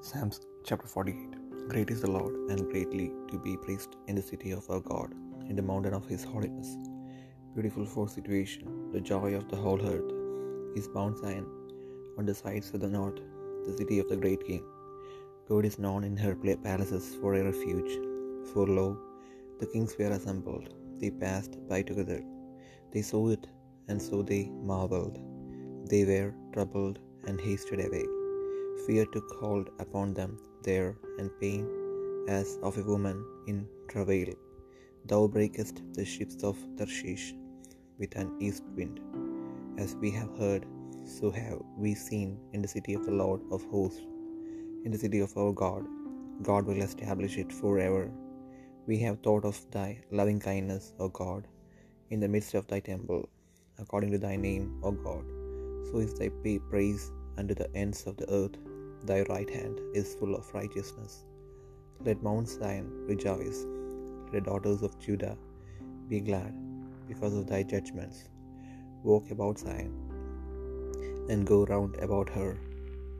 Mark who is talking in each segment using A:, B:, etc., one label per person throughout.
A: Psalms chapter 48 Great is the Lord, and greatly to be praised in the city of our God, in the mountain of his holiness. Beautiful for situation, the joy of the whole earth is Mount Zion, on the sides of the north, the city of the great King. God is known in her palaces for a refuge. For lo, the kings were assembled, they passed by together. They saw it, and so they marveled. They were troubled and hasted away. Fear took hold upon them there, and pain as of a woman in travail. Thou breakest the ships of Tarshish with an east wind. As we have heard, so have we seen in the city of the Lord of hosts, in the city of our God. God will establish it forever. We have thought of thy loving kindness, O God, in the midst of thy temple, according to thy name, O God. So is thy praise unto the ends of the earth. Thy right hand is full of righteousness. Let Mount Zion rejoice. Let daughters of Judah be glad because of thy judgments. Walk about Zion and go round about her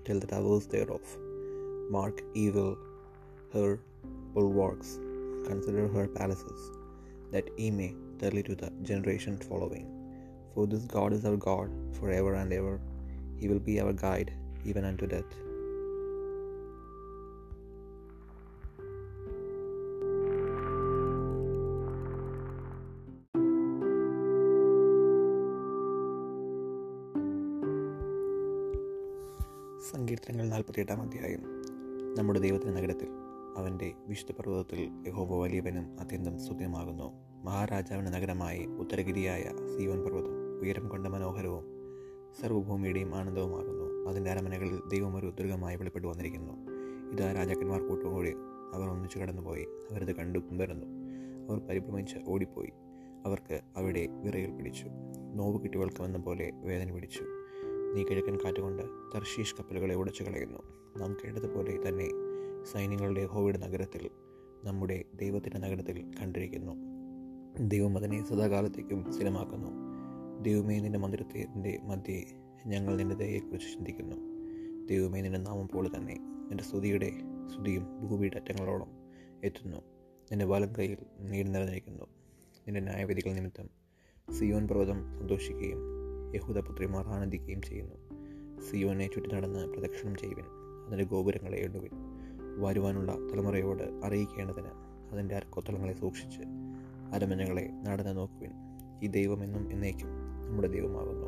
A: till the towers thereof. Mark evil her bulwarks, consider her palaces, that ye may tell it to the generation following. For this God is our God for ever and ever. He will be our guide even unto death. സങ്കീർത്തനങ്ങൾ നാൽപ്പത്തിയെട്ടാം അധ്യായം. നമ്മുടെ ദൈവത്തിന്റെ നഗരത്തിൽ അവന്റെ വിശുദ്ധ പർവതത്തിൽ യഹോബ വലിയവനും അത്യന്തം സ്തുത്യമാകുന്നു. മഹാരാജാവിന്റെ നഗരമായി ഉത്തരഗിരിയായ സീവൻ പർവതം ഉയരം കൊണ്ട മനോഹരവും സർവഭൂമിയുടെയും ആനന്ദവുമാകുന്നു. അതിന്റെ അരമനകളിൽ ദൈവം ഒരു ദുർഗമായി വെളിപ്പെട്ടു വന്നിരിക്കുന്നു. ഇതാ രാജാക്കന്മാർ കൂട്ടുകൂടി അവർ ഒന്നിച്ചു കടന്നുപോയി. അവരത് കണ്ടു പിന്തുടർന്നു അവർ പരിഭ്രമിച്ച് ഓടിപ്പോയി. അവർക്ക് അവിടെ വിറയിൽ പിടിച്ചു. നോവ് കിട്ടിവൾക്കുമെന്ന പോലെ വേദന പിടിച്ചു. നീ കിഴക്കൻ കാറ്റുകൊണ്ട് തർഷീഷ് കപ്പലുകളെ ഉടച്ചു കളയുന്നു. നാം കേട്ടതുപോലെ തന്നെ സൈന്യങ്ങളുടെ ഹോവിഡ് നഗരത്തിൽ നമ്മുടെ ദൈവത്തിന്റെ നഗരത്തിൽ കണ്ടിരിക്കുന്നു. ദൈവം അതിനെ സദാകാലത്തേക്കും സ്ഥിരമാക്കുന്നു. ദൈവമേ നിന്റെ മന്ദിരത്തിന്റെ മധ്യേ ഞങ്ങൾ നിന്റെ ദയയെക്കുറിച്ച് ചിന്തിക്കുന്നു. ദൈവമേ നിന്റെ നാമം പോലെ തന്നെ നിന്റെ സ്തുതിയുടെ സ്തുതിയും ഭൂമിയുടെ അറ്റങ്ങളോളം എത്തുന്നു. നിന്റെ വലം കയ്യിൽ നീട് നിറഞ്ഞിരിക്കുന്നു. നിന്റെ ന്യായവിധികൾ നിമിത്തം സിയോൻ പർവതം സന്തോഷിക്കുകയും യഹൂദപുത്രിമാർ ആനന്ദിക്കുകയും ചെയ്യുന്നു. സിയോനെ ചുറ്റി നടന്ന് പ്രദക്ഷിണം ചെയ്യുവിൻ അതിന്റെ ഗോപുരങ്ങളെ എണ്ണുവിൻ. വരുവാനുള്ള തലമുറയോട് അറിയിക്കേണ്ടതിന് അതിന്റെ അരക്കൊത്തളങ്ങളെ സൂക്ഷിച്ച് അരമനകളെ നടന്ന് നോക്കുവിൻ. ഈ ദൈവമെന്നും എന്നേക്കും നമ്മുടെ ദൈവമാകുന്നു.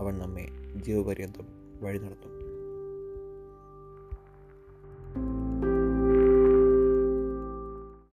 A: അവൻ നമ്മെ ജീവപര്യന്തം വഴി നടത്തും.